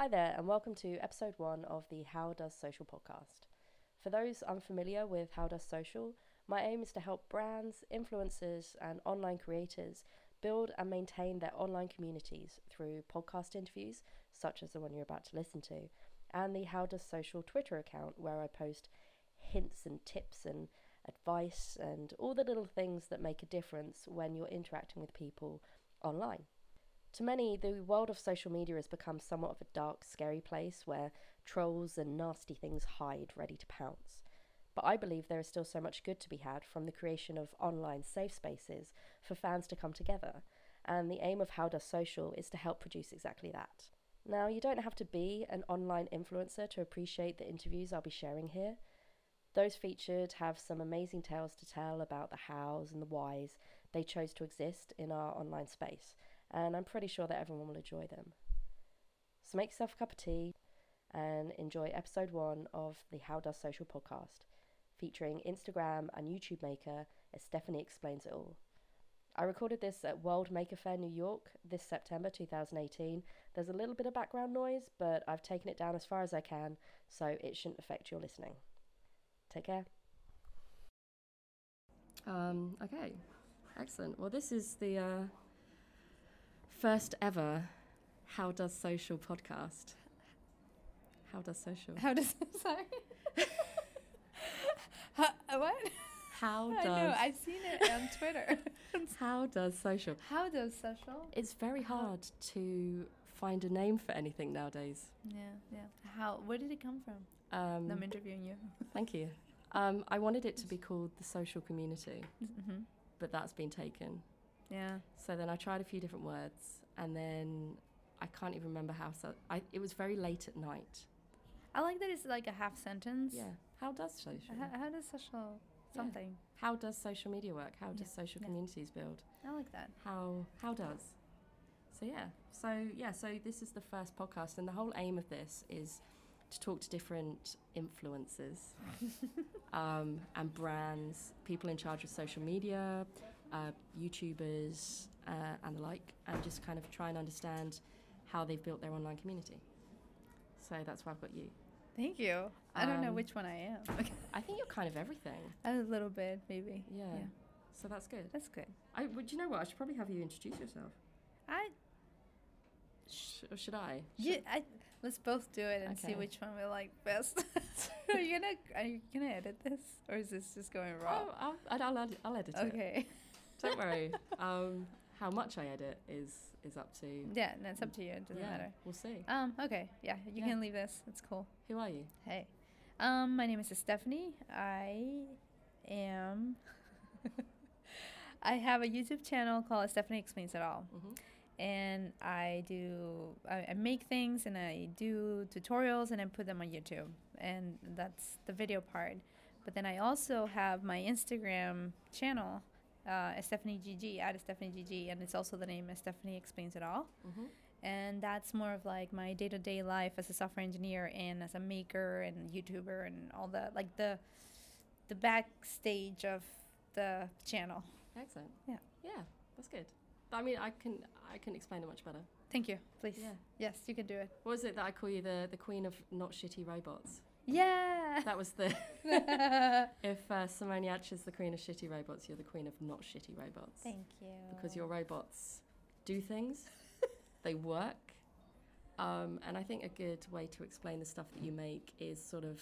Hi there, and welcome to episode one of the How Does Social podcast. For those unfamiliar with How Does Social, my aim is to help brands, influencers, and online creators build and maintain their online communities through podcast interviews, such as the one you're about to listen to, and the How Does Social Twitter account, where I post hints and tips and advice and all the little things that make a difference when you're interacting with people online. To many, the world of social media has become somewhat of a dark, scary place where trolls and nasty things hide, ready to pounce. But I believe there is still so much good to be had from the creation of online safe spaces for fans to come together, and the aim of How Does Social is to help produce exactly that. Now, you don't have to be an online influencer to appreciate the interviews I'll be sharing here. Those featured have some amazing tales to tell about the hows and the whys they chose to exist in our online space, and I'm pretty sure that everyone will enjoy them. So make yourself a cup of tea and enjoy episode one of the How Does Social podcast, featuring Instagram and YouTube maker as Stephanie explains it all. I recorded this at World Maker Faire New York this September 2018. There's a little bit of background noise, but I've taken it down as far as I can, so it shouldn't affect your listening. Take care. Um, okay, excellent. Well, this is the uh, first ever How Does Social podcast. How does social? How does sorry? How, what? How does. I know. I've seen it on Twitter. how does social? How does social? It's very hard to find a name for anything nowadays. Yeah, yeah. How? Where did it come from? Um, I'm interviewing you. thank you. Um, I wanted it to be called the social community, hmm but that's been taken. Yeah. So then I tried a few different words, and then I can't even remember how. So I, it was very late at night. I like that it's like a half sentence. Yeah. How does social? How, how does social something? How does social media work? How does Yeah, social yeah. communities build? I like that. How how does? So yeah. So yeah. So this is the first podcast, and the whole aim of this is to talk to different influencers um, and brands, people in charge of social media, uh, YouTubers, uh, and the like, and just kind of try and understand how they've built their online community. So that's why I've got you. Thank you. I don't know Um, which one I am. I think you're kind of everything. a little bit, maybe. Yeah. So that's good. That's good. I, well, do you know what? I should probably have you introduce yourself. I Sh- or should I? Yeah, I, let's both do it and see which one we like best. are you gonna Are you gonna edit this, or is this just going Oh. I'll, I'll, I'll, I'll edit it. okay. Don't worry. Um, how much I edit is is up to. Yeah, that's up to you. It doesn't yeah, matter. We'll see. Um. Okay. Yeah, you Yeah. can leave this. It's cool. Who are you? Hey. Um. My name is Stephanie. I am. I have a YouTube channel called Stephanie Explains It All. hmm and I do I, I make things and I do tutorials and I put them on YouTube and that's the video part. But then I also have my Instagram channel, uh, Stephanie GG at Stephanie GG, and it's also the name Stephanie Explains It All. hmm And that's more of like my day to day life as a software engineer and as a maker and YouTuber and all the like the the backstage of the channel. Excellent. Yeah. Yeah, that's good. I mean, I can I can explain it much better. Thank you. Please. Yeah. Yes, you can do it. What was it that I call you the the queen of not shitty robots? Yeah. That was the if uh, Simone Giertz is the queen of shitty robots, you're the queen of not shitty robots. Thank you. because your robots do things, they work. Um, and I think a good way to explain the stuff that you make is sort of,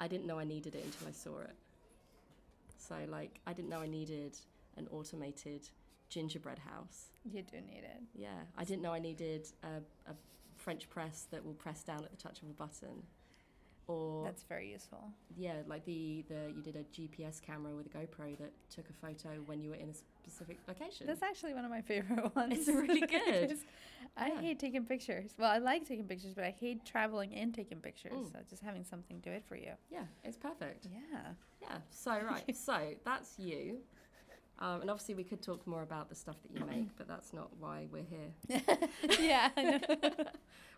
I didn't know I needed it until I saw it. So, like, I didn't know I needed an automated gingerbread house. You do need it. Yeah, I didn't know I needed a, a French press that will press down at the touch of a button. Or That's very useful. yeah, like the, the you did a GPS camera with a GoPro that took a photo when you were in a specific location. That's actually one of my favorite ones. It's really good. Just- I Yeah. hate taking pictures. Well, I like taking pictures, but I hate traveling and taking pictures. Mm. So just having something do it for you. yeah, it's perfect. Yeah. Yeah. So right. so that's you. Um, and obviously we could talk more about the stuff that you make, but that's not why we're here. yeah.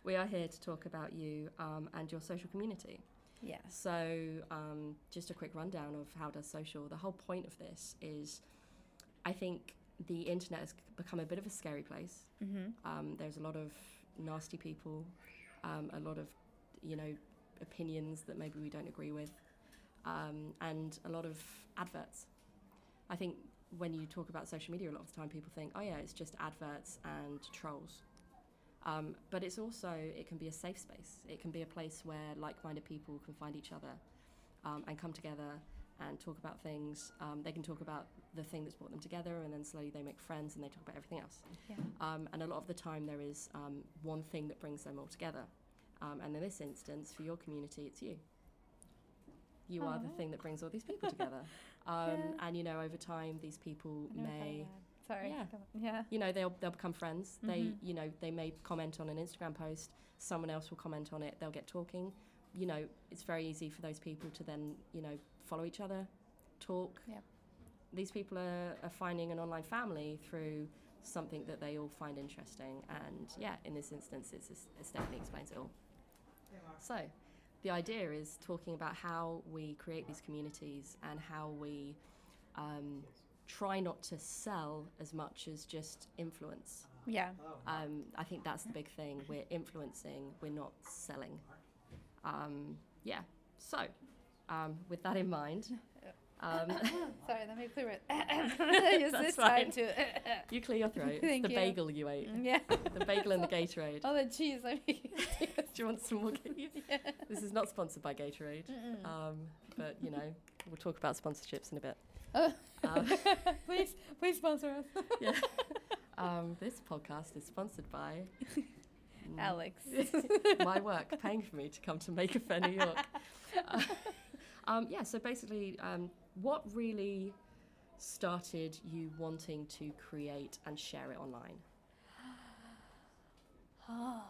We are here to talk about you um, and your social community. Yes. So um, just a quick rundown of how does social. The whole point of this is, I think the internet has become a bit of a scary place. Mm-hmm. Um, there's a lot of nasty people um, a lot of, you know, opinions that maybe we don't agree with, um, and a lot of adverts. I think when you talk about social media, a lot of the time people think, oh yeah, it's just adverts and trolls. Um, but it's also, it can be a safe space. It can be a place where like minded people can find each other um, and come together and talk about things. Um, they can talk about the thing that's brought them together, and then slowly they make friends and they talk about everything else. Yeah. Um, and a lot of the time, there is um, one thing that brings them all together. Um, and in this instance, for your community, it's you. You are the thing that brings all these people together. Um, Yeah. And you know, over time, these people I never thought of may. Sorry. Yeah. Yeah. you know, they'll they'll become friends. They, Mhm. you know, they may comment on an Instagram post. Someone else will comment on it. They'll get talking. You know, it's very easy for those people to then, you know, follow each other, talk. Yep. These people are, are finding an online family through something that they all find interesting. And yeah, in this instance, it's, it's Stephanie explains it all. So, the idea is talking about how we create these communities and how we um, try not to sell as much as just influence. Yeah. Um, I think that's the big thing. We're influencing, we're not selling. Um, yeah. So, um, with that in mind, um, Sorry, let me clear it. Use this fine. time to. you clear your throat. It's Thank the you. bagel you ate, yeah. the bagel and the Gatorade. All the cheese. I mean. Do you want some more? Yeah. This is not sponsored by Gatorade, um, but you know, we'll talk about sponsorships in a bit. Oh. Um, please, please sponsor us. yeah. Um, this podcast is sponsored by mm, Alex. my work, paying for me to come to Maker Faire New York. Uh, um, yeah, so basically, um, what really started you wanting to create and share it online?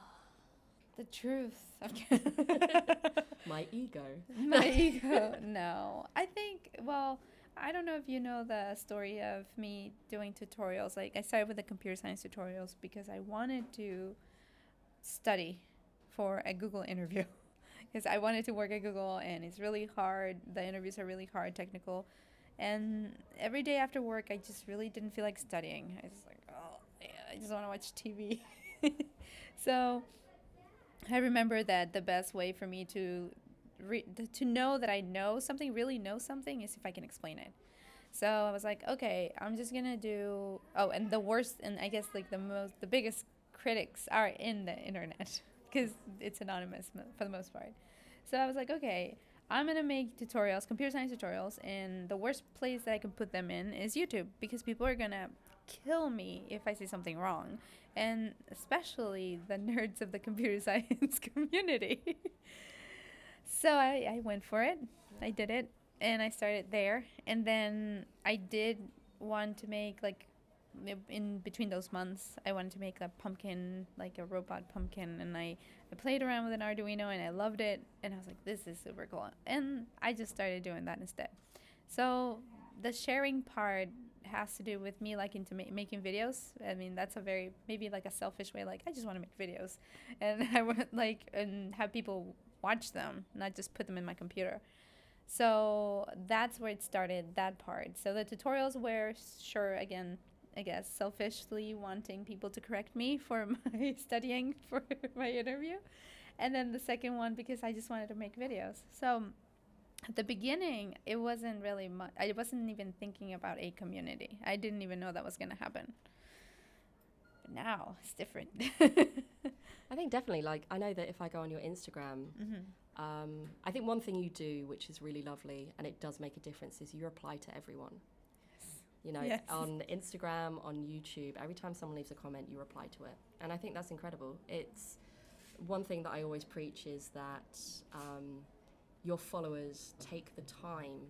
the truth. My ego. My ego. No. I think, well, I don't know if you know the story of me doing tutorials. Like, I started with the computer science tutorials because I wanted to study for a Google interview. Because I wanted to work at Google and it's really hard. The interviews are really hard, technical. And every day after work, I just really didn't feel like studying. I was like, oh, yeah, I just want to watch TV. so I remember that the best way for me to re- to know that I know something, really know something, is if I can explain it. So I was like, okay, I'm just gonna do. Oh, and the worst, and I guess like the most, the biggest critics are in the internet because it's anonymous mo- for the most part. So I was like, okay, I'm gonna make tutorials, computer science tutorials, and the worst place that I can put them in is YouTube because people are gonna kill me if I say something wrong, and especially the nerds of the computer science community. so I, I went for it. I did it, and I started there, and then I did want to make like in between those months i wanted to make a pumpkin like a robot pumpkin and i i played around with an arduino and i loved it and i was like this is super cool and i just started doing that instead. So the sharing part has to do with me liking to ma- making videos. I mean that's a very maybe like a selfish way like i just want to make videos and i want like and have people watch them not just put them in my computer. So that's where it started that part. So the tutorials were sure again I guess, selfishly wanting people to correct me for my studying for my interview. And then the second one because I just wanted to make videos. So at the beginning, it wasn't really much, I wasn't even thinking about a community. I didn't even know that was going to happen. But now it's different. I think definitely, like, I know that if I go on your Instagram, hmm um, I think one thing you do, which is really lovely and it does make a difference, is you reply to everyone. You know, Yes. on Instagram, on YouTube, every time someone leaves a comment, you reply to it. And I think that's incredible. It's one thing that I always preach is that um, your followers take the time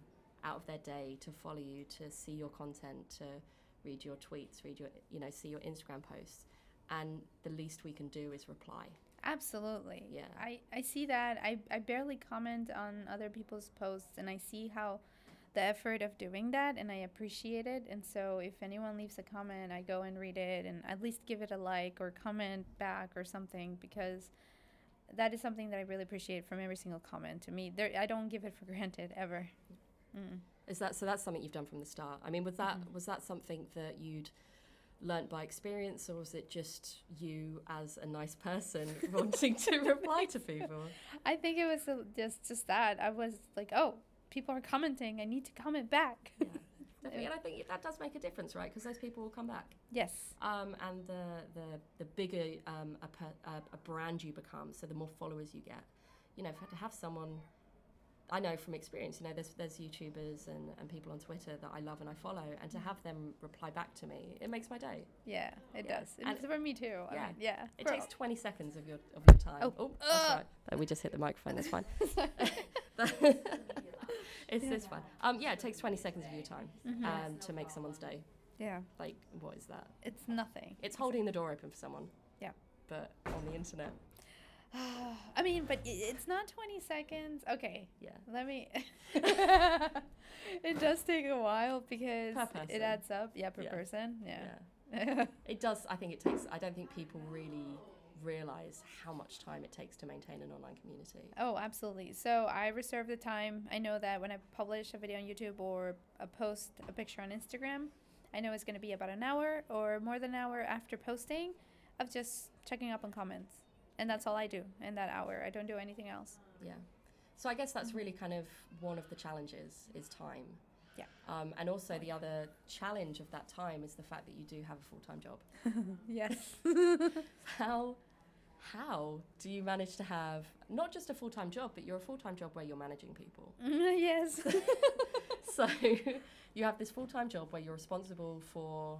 out of their day to follow you, to see your content, to read your tweets, read your, you know, see your Instagram posts. And the least we can do is reply. Absolutely. Yeah. I, I see that. I, I barely comment on other people's posts and I see how the effort of doing that and I appreciate it. And so if anyone leaves a comment, I go and read it and at least give it a like or comment back or something because that is something that I really appreciate from every single comment to me. There I don't give it for granted ever. Mm. Is that so? That's something you've done from the start. I mean, was that Mhm. was that something that you'd learnt by experience, or was it just you as a nice person wanting to reply to people? I think it was uh, just just that I was like, oh, people are commenting. I need to comment back. Yeah, definitely. And I think that does make a difference, right? Because those people will come back. yes. Um, and the, the, the bigger um, a, per, a, a brand you become, so the more followers you get, you know, to have someone, I know from experience, you know, there's, there's YouTubers and, and people on Twitter that I love and I follow, and to have them reply back to me, it makes my day. Yeah, it Yeah. does. And- It's for me too. I Yeah. mean, yeah. It takes all- 20 seconds of your, of your time. Oh. that's Ugh. right. Oh, we just hit the microphone, that's fine. it's this one. Um, yeah, it takes 20 seconds of your time Mhm. um, to make someone's day. yeah, Like, what is that? it's nothing. It's holding the door open for someone. Yeah. But on the internet, I mean, but it's not 20 seconds. Okay, yeah. let me. it does take a while because it adds up. Yeah, per Yeah. person. Yeah. Yeah. It does. I think it takes. I don't think people really realize how much time it takes to maintain an online community. oh, absolutely. So I reserve the time. I know that when I publish a video on YouTube or a post a picture on Instagram, I know it's going to be about an hour or more than an hour after posting of just checking up on comments. And that's all I do in that hour. I don't do anything else. Yeah. So I guess that's really kind of one of the challenges is time. Yeah. Um, and also the other challenge of that time is the fact that you do have a full time job. yes. How how do you manage to have not just a full time job, but you're a full time job where you're managing people? yes. so you have this full time job where you're responsible for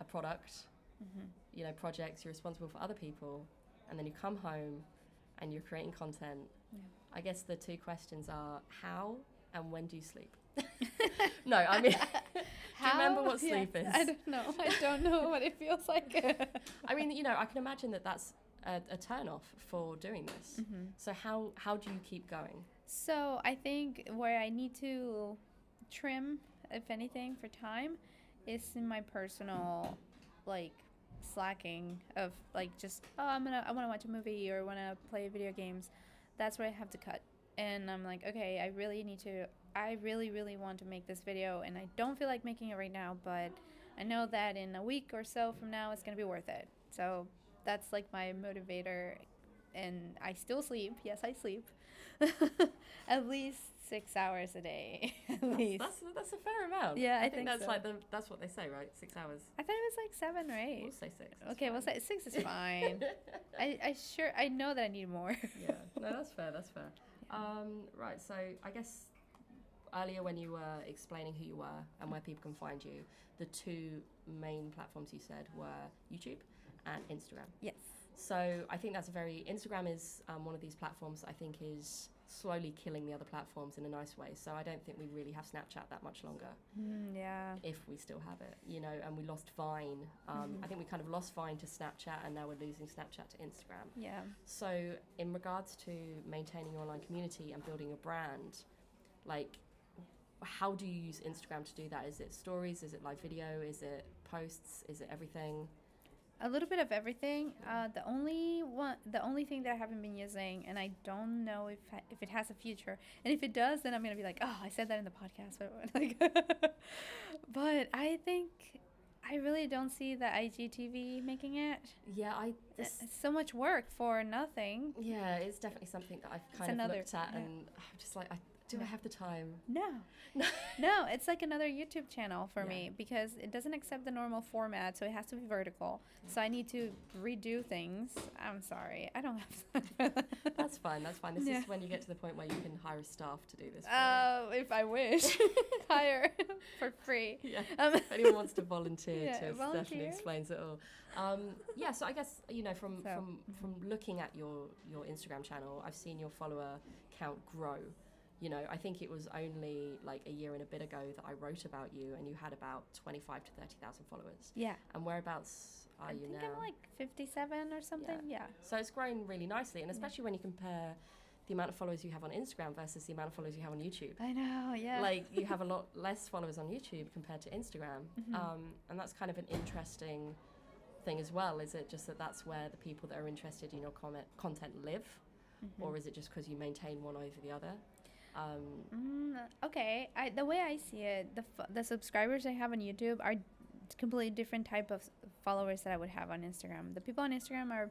a product, hmm you know, projects, you're responsible for other people, and then you come home and you're creating content. Yeah. I guess the two questions are how and when do you sleep? no, I mean, How? Do you remember what Yeah, sleep is? I don't know. I don't know what it feels like. I mean, you know, I can imagine that that's a, a turn off for doing this. Mhm. So how how do you keep going? So I think where I need to trim, if anything, for time, is in my personal, like, slacking of like just oh I'm gonna I want to watch a movie or want to play video games. That's where I have to cut. And I'm like, okay, I really need to. I really, really want to make this video, and I don't feel like making it right now, but I know that in a week or so from now, it's gonna be worth it. So that's like my motivator, and I still sleep. Yes, I sleep. At least six hours a day. At least. That's that's a fair amount. Yeah, I think, think that's so. like the that's what they say, right? Six hours. I thought it was like seven or eight. We'll say six. that's Okay, we'll say six is fine. I, I sure I know that I need more. yeah, no, that's fair. That's fair. Um, right. So I guess earlier when you were explaining who you were and where people can find you, the two main platforms you said were YouTube and Instagram. yes. So I think that's a very Instagram is um, one of these platforms I think is slowly killing the other platforms in a nice way. So I don't think we really have Snapchat that much longer, Mm, yeah. if we still have it, you know. And we lost Vine. Um, Mhm. I think we kind of lost Vine to Snapchat, and now we're losing Snapchat to Instagram. Yeah. So, in regards to maintaining your online community and building a brand, like, how do you use Instagram to do that? Is it stories? Is it live video? Is it posts? Is it everything? A little bit of everything. Uh, the only one, the only thing that I haven't been using, and I don't know if if it has a future, and if it does, then I'm gonna be like, oh, I said that in the podcast, but like, but I think I really don't see the IGTV making it. Yeah, I. It's This, so much work for nothing. yeah, it's definitely something that I've kind of another- looked at, yeah. and I'm just like, I, do I have the time? No. No. no, it's like another YouTube channel for Yeah. me because it doesn't accept the normal format, so it has to be vertical. So I need to redo things. I'm sorry. I don't have time. That's fine. That's fine. This Yeah. is when you get to the point where you can hire staff to do this. You. Uh, if I wish. Hire for free. yeah. Um, if anyone wants to volunteer Yeah, to, it definitely explains it all. Um, yeah, so I guess you know from So, from from looking at your your Instagram channel, I've seen your follower count grow. You know, I think it was only like a year and a bit ago that I wrote about you, and you had about twenty five to thirty thousand followers. yeah. And whereabouts are I you now? I think I'm like 57 or something. Yeah. So it's grown really nicely, and Yeah. especially when you compare the amount of followers you have on Instagram versus the amount of followers you have on YouTube. I know. Yeah. Like you have a lot less followers on YouTube compared to Instagram, Mhm. um, and that's kind of an interesting thing as well. Is it just that that's where the people that are interested in your comment content live, Mhm. or is it just because you maintain one over the other? Um, Mm, okay. I, the way I see it, the f- the subscribers I have on YouTube are completely different type of followers that I would have on Instagram. The people on Instagram are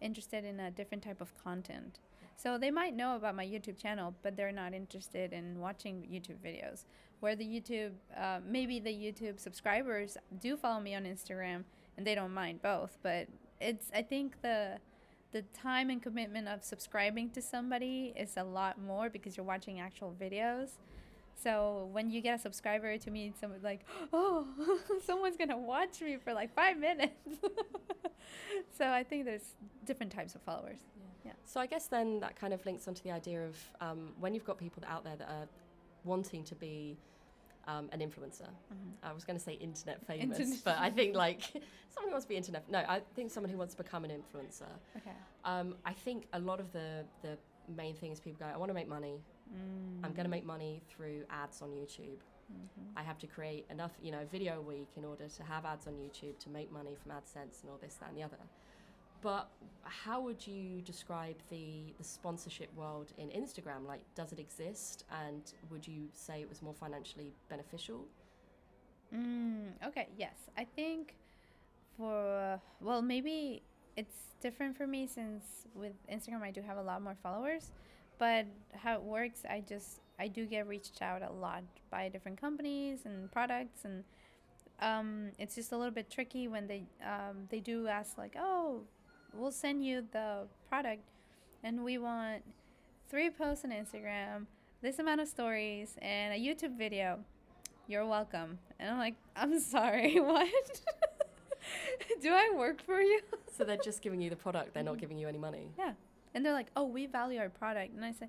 interested in a different type of content. So they might know about my YouTube channel, but they're not interested in watching YouTube videos. Where the YouTube, uh, maybe the YouTube subscribers do follow me on Instagram and they don't mind both, but it's I think the the time and commitment of subscribing to somebody is a lot more because you're watching actual videos. So when you get a subscriber to me, someone's like, "Oh, someone's gonna watch me for like five minutes." so I think there's different types of followers. Yeah. So I guess then that kind of links onto the idea of um, when you've got people out there that are wanting to be um, an influencer. I was going to say internet famous, Internet but I think like someone who wants to be internet. No, I think someone who wants to become an influencer. Okay. Um, I think a lot of the the main things people go, I want to make money. I'm going to make money through ads on YouTube. Mhm. I have to create enough, you know, video a week in order to have ads on YouTube to make money from AdSense and all this, that, and the other. But how would you describe the the sponsorship world in Instagram? Like, does it exist? And would you say it was more financially beneficial? Mm, okay, yes. I think for, well, maybe it's different for me since with Instagram I do have a lot more followers. But how it works, I just, I do get reached out a lot by different companies and products. And um, it's just a little bit tricky when they, um, they do ask, like, oh, we'll send you the product and we want three posts on Instagram, this amount of stories, and a YouTube video you're welcome. And I'm like, I'm sorry, what? Do I work for you? So they're just giving you the product; they're not giving you any money. Yeah. And they're like, oh, we value our product. And I say,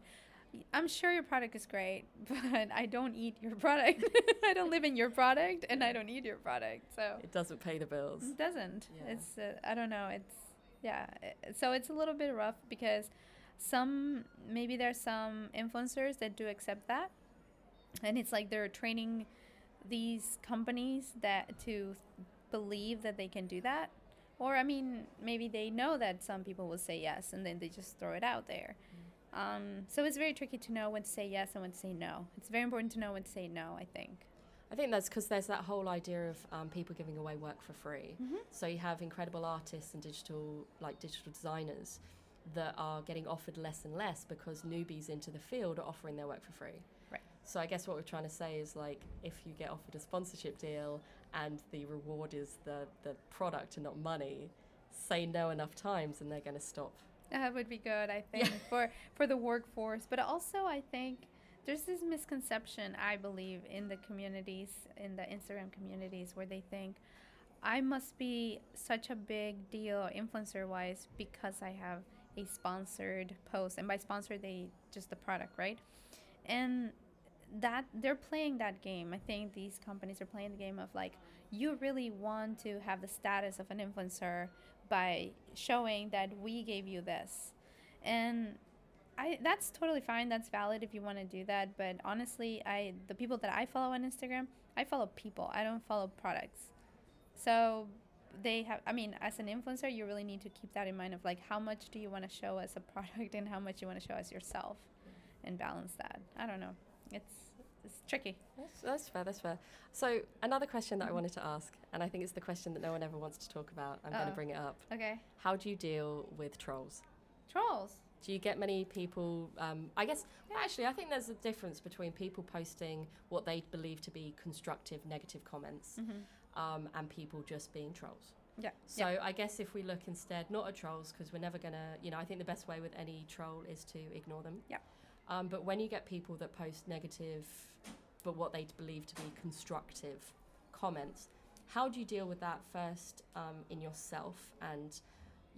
I'm sure your product is great, but I don't eat your product. I don't live in your product, and I don't eat your product. So It doesn't pay the bills. it doesn't. Yeah. It's, uh, I don't know. It's, yeah. So it's a little bit rough because some, maybe there's some influencers that do accept that. And it's like they're training these companies that to believe that they can do that. Or, I mean, maybe they know that some people will say yes and then they just throw it out there. Um, so it's very tricky to know when to say yes and when to say no. It's very important to know when to say no, I think. I think that's because there's that whole idea of um, people giving away work for free. Mm-hmm. So you have incredible artists and digital, like digital designers, that are getting offered less and less because newbies into the field are offering their work for free. Right. So I guess what we're trying to say is like, if you get offered a sponsorship deal and the reward is the the product and not money, say no enough times and they're going to stop. That would be good, I think, for for the workforce. But also, I think there's this misconception, I believe, in the communities, in the Instagram communities, where they think I must be such a big deal influencer wise because I have a sponsored post, and by sponsored, they just the product, right? And that they're playing that game. I think these companies are playing the game of like you really want to have the status of an influencer by showing that we gave you this. And I that's totally fine. That's valid if you want to do that, but honestly, I the people that I follow on Instagram, I follow people. I don't follow products. So they have I mean, as an influencer, you really need to keep that in mind of like how much do you want to show as a product and how much you want to show as yourself and balance that. I don't know. It's it's tricky. That's, that's fair. That's fair. So another question that I mm-hmm. wanted to ask, and I think it's the question that no one ever wants to talk about. I'm going to oh. bring it up. Okay. How do you deal with trolls? Trolls. Do you get many people? Um, I guess actually, I think there's a difference between people posting what they believe to be constructive, negative comments, Mm-hmm. um, and people just being trolls. Yeah. So I guess if we look instead not at trolls, because we're never gonna, you know, I think the best way with any troll is to ignore them. Yeah. Um, but when you get people that post negative, but what they believe to be constructive comments, how do you deal with that first um, in yourself? And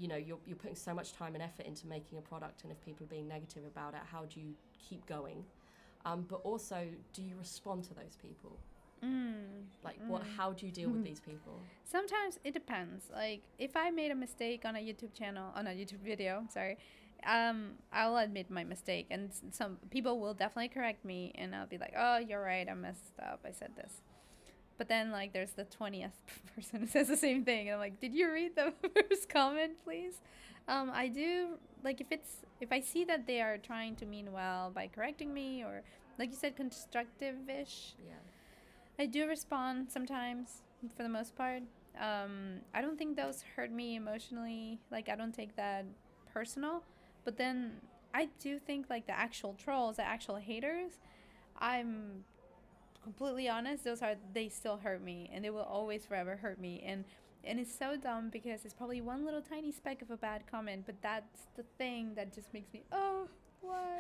you know, you're you're putting so much time and effort into making a product, and if people are being negative about it, how do you keep going? Um, but also, do you respond to those people? Mm. Like, what? Mm. How do you deal with these people? Sometimes it depends. Like if I made a mistake on a YouTube channel, on a YouTube video, sorry, um, I'll admit my mistake, and some people will definitely correct me, and I'll be like, "Oh, you're right. I messed up. I said this." But then, like, there's the twentieth person who says the same thing, and I'm like, "Did you read the first comment, please?" Um, I do like if it's if I see that they are trying to mean well by correcting me, or like you said, constructive-ish. Yeah. I do respond sometimes. for the most part. Um, I don't think those hurt me emotionally. Like I don't take that personal. But then I do think like the actual trolls, the actual haters, I'm completely honest, those are they still hurt me and they will always forever hurt me. And and it's so dumb because it's probably one little tiny speck of a bad comment, but that's the thing that just makes me oh why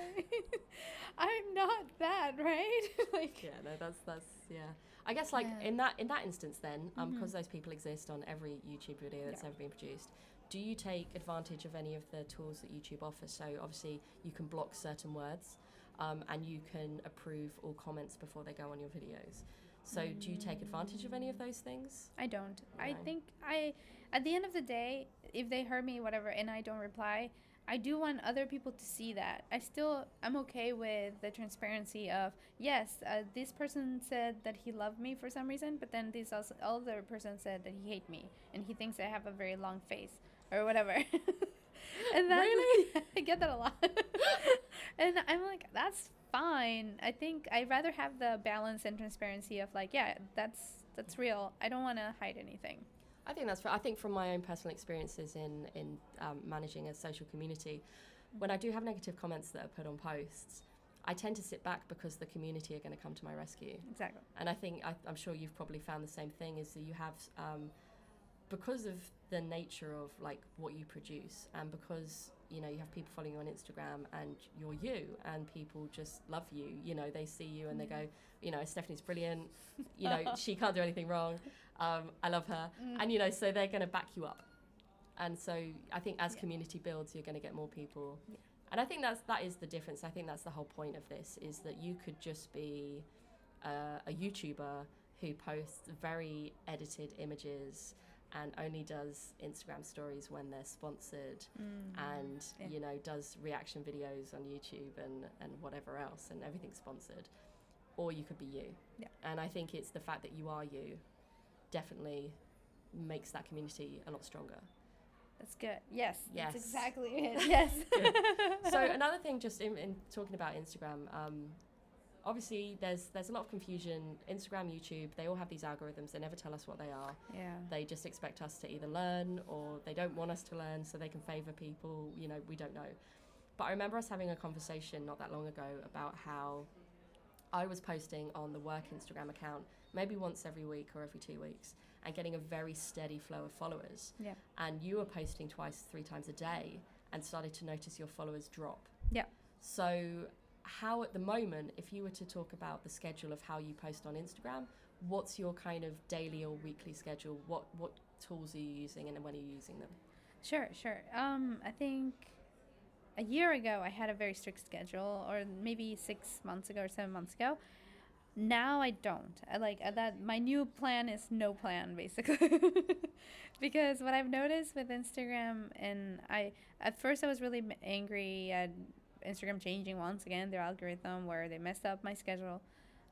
I'm not that right like yeah no that's that's yeah I guess like Yeah. in that in that instance then um Mhm. because those people exist on every YouTube video that's Yeah. ever been produced do you take advantage of any of the tools that YouTube offers so obviously you can block certain words um, and you can approve all comments before they go on your videos so do you take advantage of any of those things I don't. I think I, at the end of the day, if they hurt me, whatever, and I don't reply, I do want other people to see that. I still, I'm okay with the transparency of, yes, uh, this person said that he loved me for some reason, but then this also, other person said that he hate me and he thinks I have a very long face or whatever. and that, Really? I get that a lot. and I'm like, that's fine. I think I'd rather have the balance and transparency of like, yeah, that's that's real. I don't want to hide anything. I think that's. I think from my own personal experiences in in um, managing a social community, when I do have negative comments that are put on posts, I tend to sit back because the community are going to come to my rescue. Exactly. And I think I, I'm sure you've probably found the same thing. Is that you have um, because of the nature of like what you produce, and because you know you have people following you on Instagram, and you're you, and people just love you. You know they see you and they go, you know Stephanie's brilliant. You know she can't do anything wrong. Um, I love her Mm. and you know so they're going to back you up and so i think as Yeah. community builds you're going to get more people Yeah. and i think that's that is the difference i think that's the whole point of this is that you could just be uh, a youtuber who posts very edited images and only does instagram stories when they're sponsored Mm. and Yeah. you know does reaction videos on youtube and and whatever else and everything's sponsored or you could be you Yeah. and i think it's the fact that you are you definitely makes that community a lot stronger That's good. Yes. Yes. That's exactly it. Yes. so another thing just in, in talking about instagram um, obviously there's there's a lot of confusion. Instagram youtube they all have these algorithms. They never tell us what they are. Yeah. they just expect us to either learn or they don't want us to learn so they can favor people. You know we don't know. But i remember us having a conversation not that long ago about how i was posting on the work instagram account maybe once every week or every two weeks and getting a very steady flow of followers. Yeah. and you were posting twice three times a day and started to notice your followers drop. Yeah. so how at the moment if you were to talk about the schedule of how you post on instagram what's your kind of daily or weekly schedule what what tools are you using and when are you using them Sure, sure. Um, I think a year ago I had a very strict schedule, or maybe six months ago or seven months ago. Now I don't. I like that. My new plan is no plan, basically, because what I've noticed with Instagram, and I at first I was really angry at Instagram changing once again their algorithm where they messed up my schedule.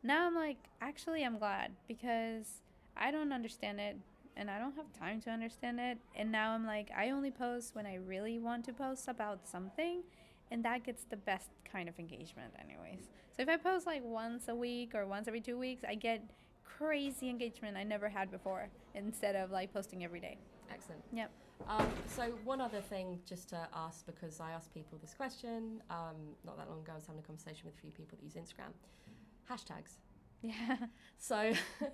Now I'm like, actually, I'm glad because I don't understand it and I don't have time to understand it. And now I'm like, I only post when I really want to post about something, and that gets the best kind of engagement, anyways. So if I post like once a week or once every two weeks, I get crazy engagement I never had before instead of like posting every day. excellent Yep. Um, so one other thing just to ask because i asked people this question um, not that long ago i was having a conversation with a few people that use instagram hashtags Yeah. so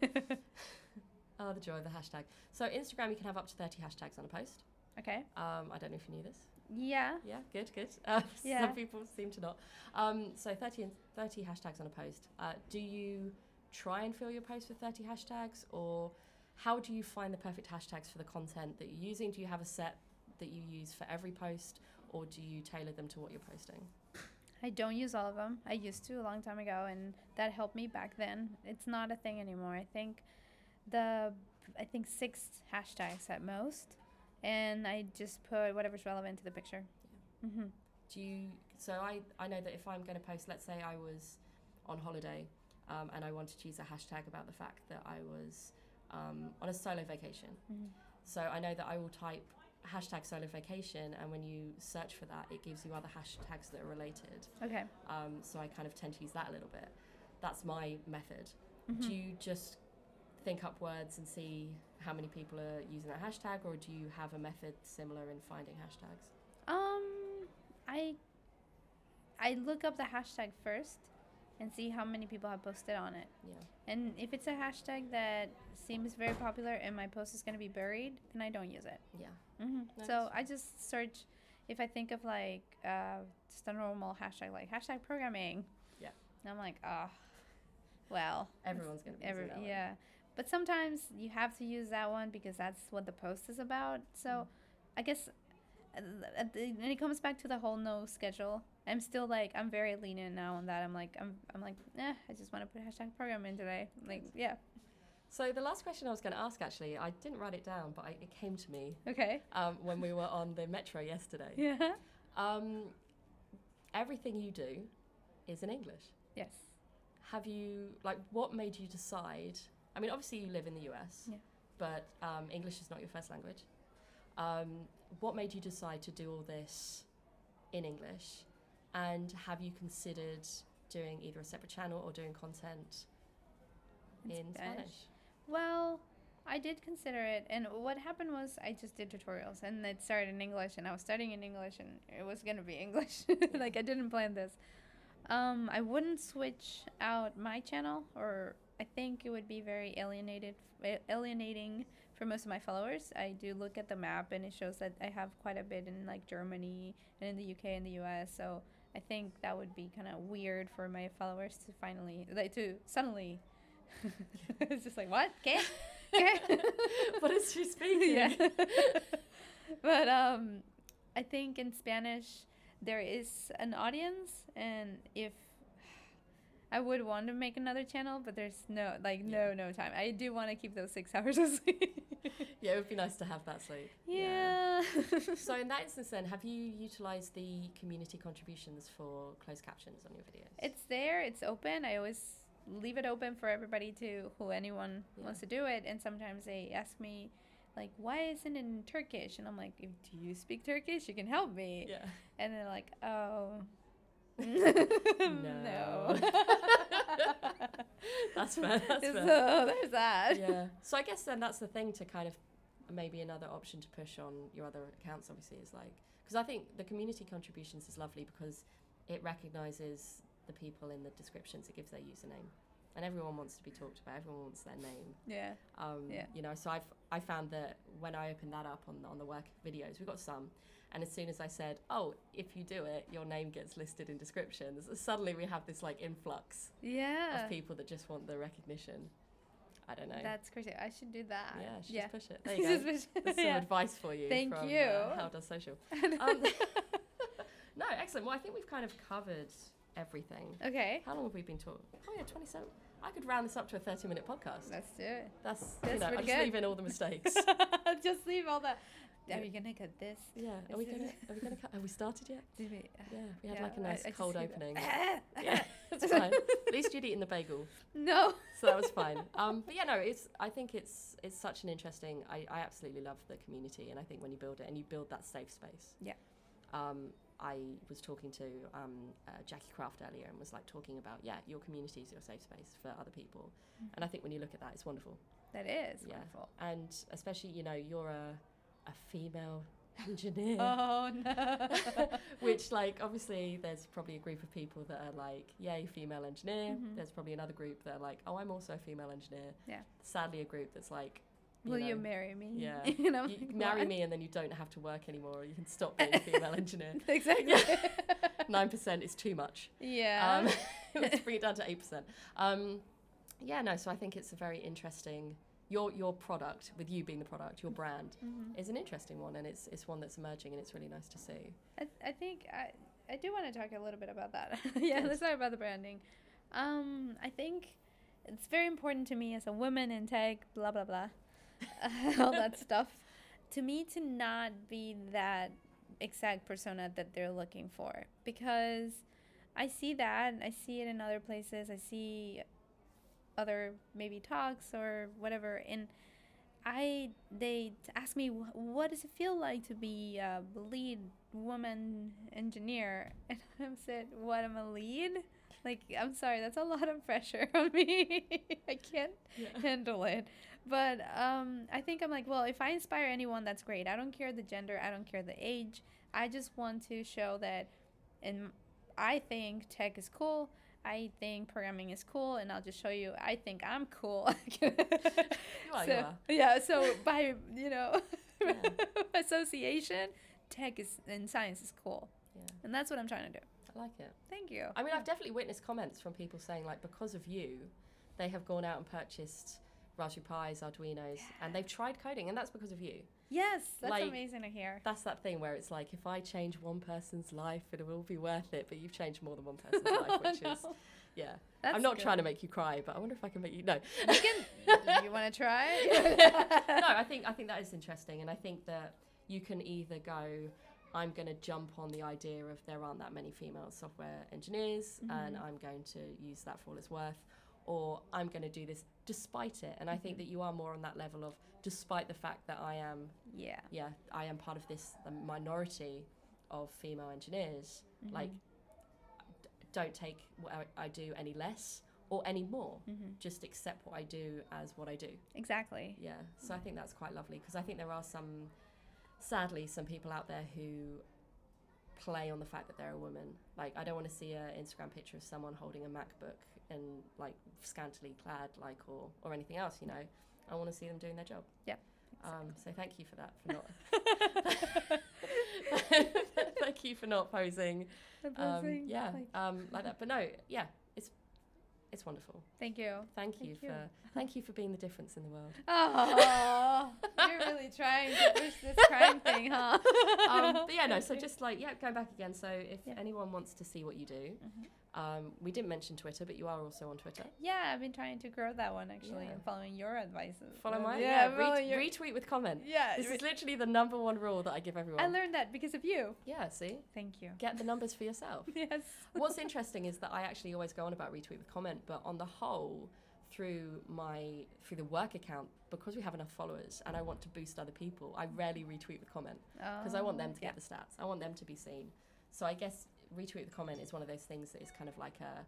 oh the joy of the hashtag so instagram you can have up to 30 hashtags on a post okay. um, i don't know if you knew this Yeah. Yeah, good, good. Uh, Yeah. Some people seem to not. Um, so 30, and 30 hashtags on a post. Uh, do you try and fill your post with 30 hashtags, or how do you find the perfect hashtags for the content that you're using? Do you have a set that you use for every post, or do you tailor them to what you're posting? I don't use all of them. I used to a long time ago, and that helped me back then. It's not a thing anymore. I think the I think six hashtags at most, and I just put whatever's relevant to the picture. hmm Do you? So I, I know that if I'm going to post, let's say I was on holiday, um, and I wanted to use a hashtag about the fact that I was um, on a solo vacation. hmm So I know that I will type hashtag solo vacation, and when you search for that, it gives you other hashtags that are related. Okay. Um, so I kind of tend to use that a little bit. That's my method. Mhm. Do you just think up words and see how many people are using that hashtag, or do you have a method similar in finding hashtags? Um, I I look up the hashtag first and see how many people have posted on it. Yeah. And if it's a hashtag that seems very popular and my post is going to be buried, then I don't use it. Yeah. hmm Nice. So I just search if I think of like uh, just a normal hashtag like hashtag programming. Yeah. And I'm like, ah, well, Everyone's going to be every one. yeah. But sometimes you have to use that one because that's what the post is about. So Mm. I guess uh, at the, when it comes back to the whole no schedule, I'm still like I'm very lenient now on that. I'm like I'm I'm like eh, I just want to put hashtag programming today. Like yeah, So the last question I was going to ask, actually, I didn't write it down, but I, it came to me okay, um, when we were on the metro yesterday. yeah, Um, everything you do is in English. yes, Have you like what made you decide? I mean, obviously you live in the US, Yeah. but um, English is not your first language. Um, what made you decide to do all this in English? And have you considered doing either a separate channel or doing content in Spanish? Well, I did consider it, and what happened was I just did tutorials, and it started in English, and I was studying in English, and it was gonna be English. like I didn't plan this. Um, I wouldn't switch out my channel, or I think it would be very alienated, alienating for most of my followers. I do look at the map, and it shows that I have quite a bit in like Germany and in the UK and the US. So I think that would be kind of weird for my followers to finally, like, to suddenly. it's just like what? Okay. Okay. what is she speaking? yeah. but um, I think in Spanish there is an audience, and if I would want to make another channel, but there's no like no no time. I do want to keep those six hours of sleep. Yeah, it would be nice to have that sleep. yeah. So in that instance, then, have you utilised the community contributions for closed captions on your videos? it's there. It's open. I always leave it open for everybody to who anyone Yeah. wants to do it. And sometimes they ask me. Like, why isn't it in Turkish? And I'm like, do you speak Turkish? You can help me. yeah. And they're like, oh. No. That's fair. That's so fair. there's that. yeah. So I guess then that's the thing to kind of maybe another option to push on your other accounts. Obviously, is like because I think the community contributions is lovely because it recognizes the people in the descriptions. It gives their username, and everyone wants to be talked about. Everyone wants their name. Yeah. Um, Yeah. You know, so I've I found that when I opened that up on the, on the work videos, we got some, and as soon as I said, "Oh, if you do it, your name gets listed in descriptions," suddenly we have this like influx Yeah. of people that just want the recognition. I don't know. That's crazy. I should do that. yeah, should yeah. just push it. There you go. Just That's some yeah. advice for you. Thank from, you. Uh, How does social? Um, no, excellent. Well, I think we've kind of covered everything. okay. How long have we been talking? Oh yeah, twenty-seven. I could round this up to a thirty-minute podcast. Let's do it. That's, That's you know, I pretty just good. leave in all the mistakes. Just leave all that. Are we gonna cut this? Yeah, are we gonna are we gonna cut? Have we started yet? Did we? Yeah, we had Yeah, like a nice I just cold opening. yeah, it's fine. At least you'd eaten the bagel, No. so that was fine. Um, but yeah, no, it's I think it's it's such an interesting. I, I absolutely love the community, and I think when you build it and you build that safe space. Yeah. Um, I was talking to um, uh, Jackie Craft earlier and was like talking about yeah, your community is your safe space for other people, and I think when you look at that, it's wonderful. That is Yeah. wonderful. And especially you know you're a a female engineer. Oh no. Which, like, obviously, there's probably a group of people that are like, yay, female engineer. Mhm. There's probably another group that are like, oh, I'm also a female engineer. Yeah. Sadly, a group that's like, you Will know, you marry me? yeah. you know. you marry what? me and then you don't have to work anymore. You can stop being a female engineer. Exactly. Nine percent is too much. yeah. Um, let's bring it down to eight percent. Um, yeah, no. So I think it's a very interesting. Your your product, with you being the product, your brand Mhm. is an interesting one, and it's it's one that's emerging, and it's really nice to see. I, I think I, I do want to talk a little bit about that. yeah, Good. let's talk about the branding. Um, I think it's very important to me as a woman in tech, blah blah blah, all that stuff. To me, to not be that exact persona that they're looking for, because I see that, I see it in other places. I see other maybe talks or whatever, and I they ask me what does it feel like to be a lead woman engineer, and I said, "What I'm a lead?" Like, I'm sorry, that's a lot of pressure on me. I can't Yeah. handle it. But um, I think I'm like, well, if I inspire anyone, that's great. I don't care the gender, I don't care the age. I just want to show that, and I think tech is cool. I think programming is cool, and I'll just show you. I think I'm cool. You so. Yeah. So by you know Yeah. association, tech is and science is cool, Yeah. and that's what I'm trying to do. I like it. Thank you. I mean, I've definitely witnessed comments from people saying, like, because of you, they have gone out and purchased Raspberry Pis, Arduinos, and they've tried coding, and that's because of you. Yes, that's like- amazing to hear. That's that thing where it's like, if I change one person's life, it will be worth it, but you've changed more than one person's life, which is, yeah. That's I'm not good. trying to make you cry, but I wonder if I can make you, no. You can. you want to try? no, I think I think that is interesting, and I think that you can either go, I'm going to jump on the idea of there aren't that many female software engineers, and Mhm. I'm going to use that for all it's worth, or I'm going to do this despite it. And I think Mhm. that you are more on that level of despite the fact that I am, Yeah. yeah, I am part of this the minority of female engineers. Like, Mhm. d- don't take what I, I do any less or any more. Mhm. Just accept what I do as what I do. Exactly. Yeah, so I think that's quite lovely because I think there are some, sadly, some people out there who play on the fact that they're a woman. Like, I don't want to see an Instagram picture of someone holding a MacBook and like scantily clad, like, or or anything else. You know, I want to see them doing their job. Yep, Um, so thank you for that. For not. thank you for not posing. Um, yeah, like- um, like that. But no, yeah, it's it's wonderful. Thank you. Thank you Thank you. for thank you for being the difference in the world. Oh, you're really trying to push this crime thing, huh? um, but yeah, no. So just like yeah, going back again. So if Yeah. anyone wants to see what you do, Mhm. Um, we didn't mention Twitter, but you are also on Twitter. Yeah, I've been trying to grow that one actually Yeah. and following your advices. Follow mine. Yeah, Yeah, ret- your- retweet with comment. yeah. This re- is literally the number one rule that I give everyone. I learned that because of you. yeah, see, Thank you. get the numbers for yourself. Yes. What's interesting is that I actually always go on about retweet with comment, but on the whole, through my through the work account, because we have enough followers and I want to boost other people, I rarely retweet with comment. because I want them to Oh, yeah. get the stats. I want them to be seen. So I guess retweet the comment is one of those things that is kind of like a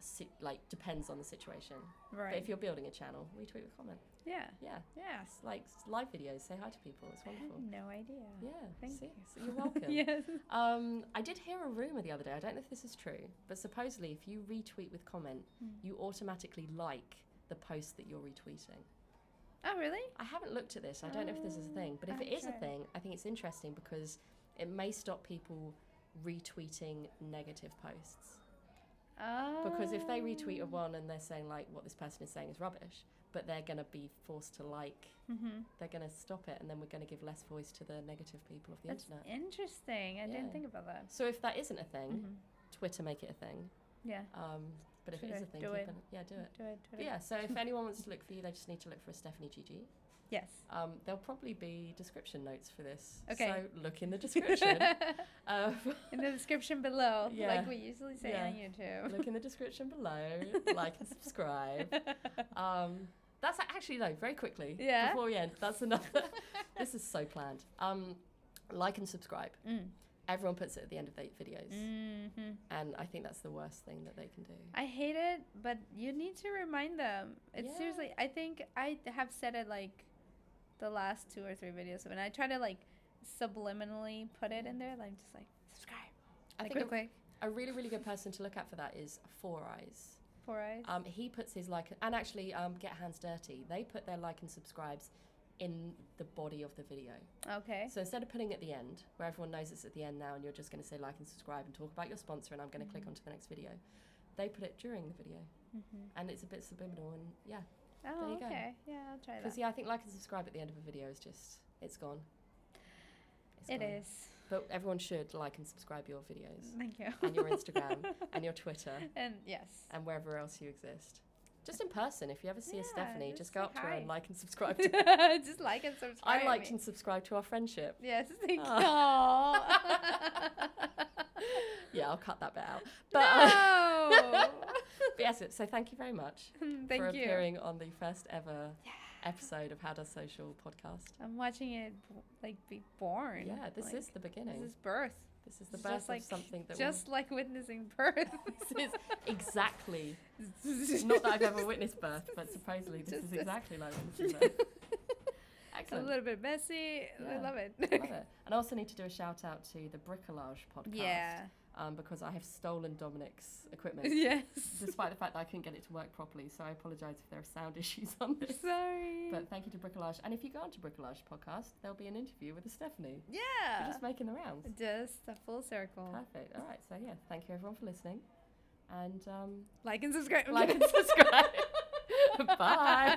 si- like depends on the situation. But Right. if you're building a channel, retweet with comment. yeah. Yeah, Yeah. it's like live videos. Say hi to people. It's wonderful. no idea. Yeah, Thank see? you. So you're welcome. yes. Um, I did hear a rumor the other day. I don't know if this is true, but supposedly if you retweet with comment, Hmm. you automatically like the post that you're retweeting. Oh, really? I haven't looked at this. I don't know if this is a thing, but if it is a thing, I think it's interesting because it may stop people retweeting negative posts. Oh. Because if they retweet a one and they're saying like what this person is saying is rubbish, but they're going to be forced to like, Mm-hmm. they're going to stop it, and then we're going to give less voice to the negative people of the That's internet. interesting. I Yeah. didn't think about that. So if that isn't a thing, Mhm. Twitter make it a thing. Yeah. Um, but if it is a thing, do it? an- yeah, do it. Do it. Do But it. yeah, so if anyone wants to look for you, they just need to look for a Stephanie Gigi. Yes. Um, there'll probably be description notes for this. Okay. So look in the description. um, In the description below, Yeah. like we usually say Yeah. on YouTube. look in the description below. Like and subscribe. Um, that's actually no. Very quickly. Yeah. Before we end, that's another. this is so planned. Um, like and subscribe. Mm. Everyone puts it at the end of their videos, hmm and I think that's the worst thing that they can do. I hate it, but you need to remind them. It's Yeah. seriously. I think I have said it like the last two or three videos, and I try to like subliminally put it in there, like just like subscribe, I like think real quick. a, really, really good person to look at for that is Four Eyes. Four eyes. Um, he puts his like, and actually, um, Get Hands Dirty. They put their like and subscribes in the body of the video. okay. So instead of putting it at the end, where everyone knows it's at the end now, and you're just going to say like and subscribe and talk about your sponsor, and I'm going to click Mhm. onto the next video, they put it during the video, hmm and it's a bit subliminal, and yeah, Oh, you go. Yeah, I'll try that. because yeah, I think like and subscribe at the end of a video is just it's gone. It's It gone. is. But everyone should like and subscribe your videos Thank you. and your Instagram and your Twitter and yes. and wherever else you exist. Just in person, if you ever see a Stephanie, just just go up to her and like and subscribe to her. just like and subscribe. I liked me. and subscribed to our friendship. Yes, thank Ah. you. Yeah, I'll cut that bit out. But, uh, no. but yes, so thank you very much thank for you. appearing on the first ever Yeah. episode of How Does Social podcast. I'm watching it like be born. Yeah, this Like, is the beginning. This is birth. This is the It's birth just like- of something that Just like witnessing birth. this is exactly not that I've ever witnessed birth, but supposedly this Just is exactly like witnessing birth. A little bit messy. I love it. I Love it. And I also need to do a shout out to the Bricolage podcast. yeah. Um, because I have stolen Dominic's equipment. yes. Despite the fact that I couldn't get it to work properly, so I apologise if there are sound issues on this. Sorry. But thank you to Bricolage. And if you go onto Bricolage podcast, there'll be an interview with Stephanie. yeah. We're just making the rounds. Just a full circle. Perfect. All right. So yeah, thank you everyone for listening, and um, Like and subscribe. like and subscribe. Bye.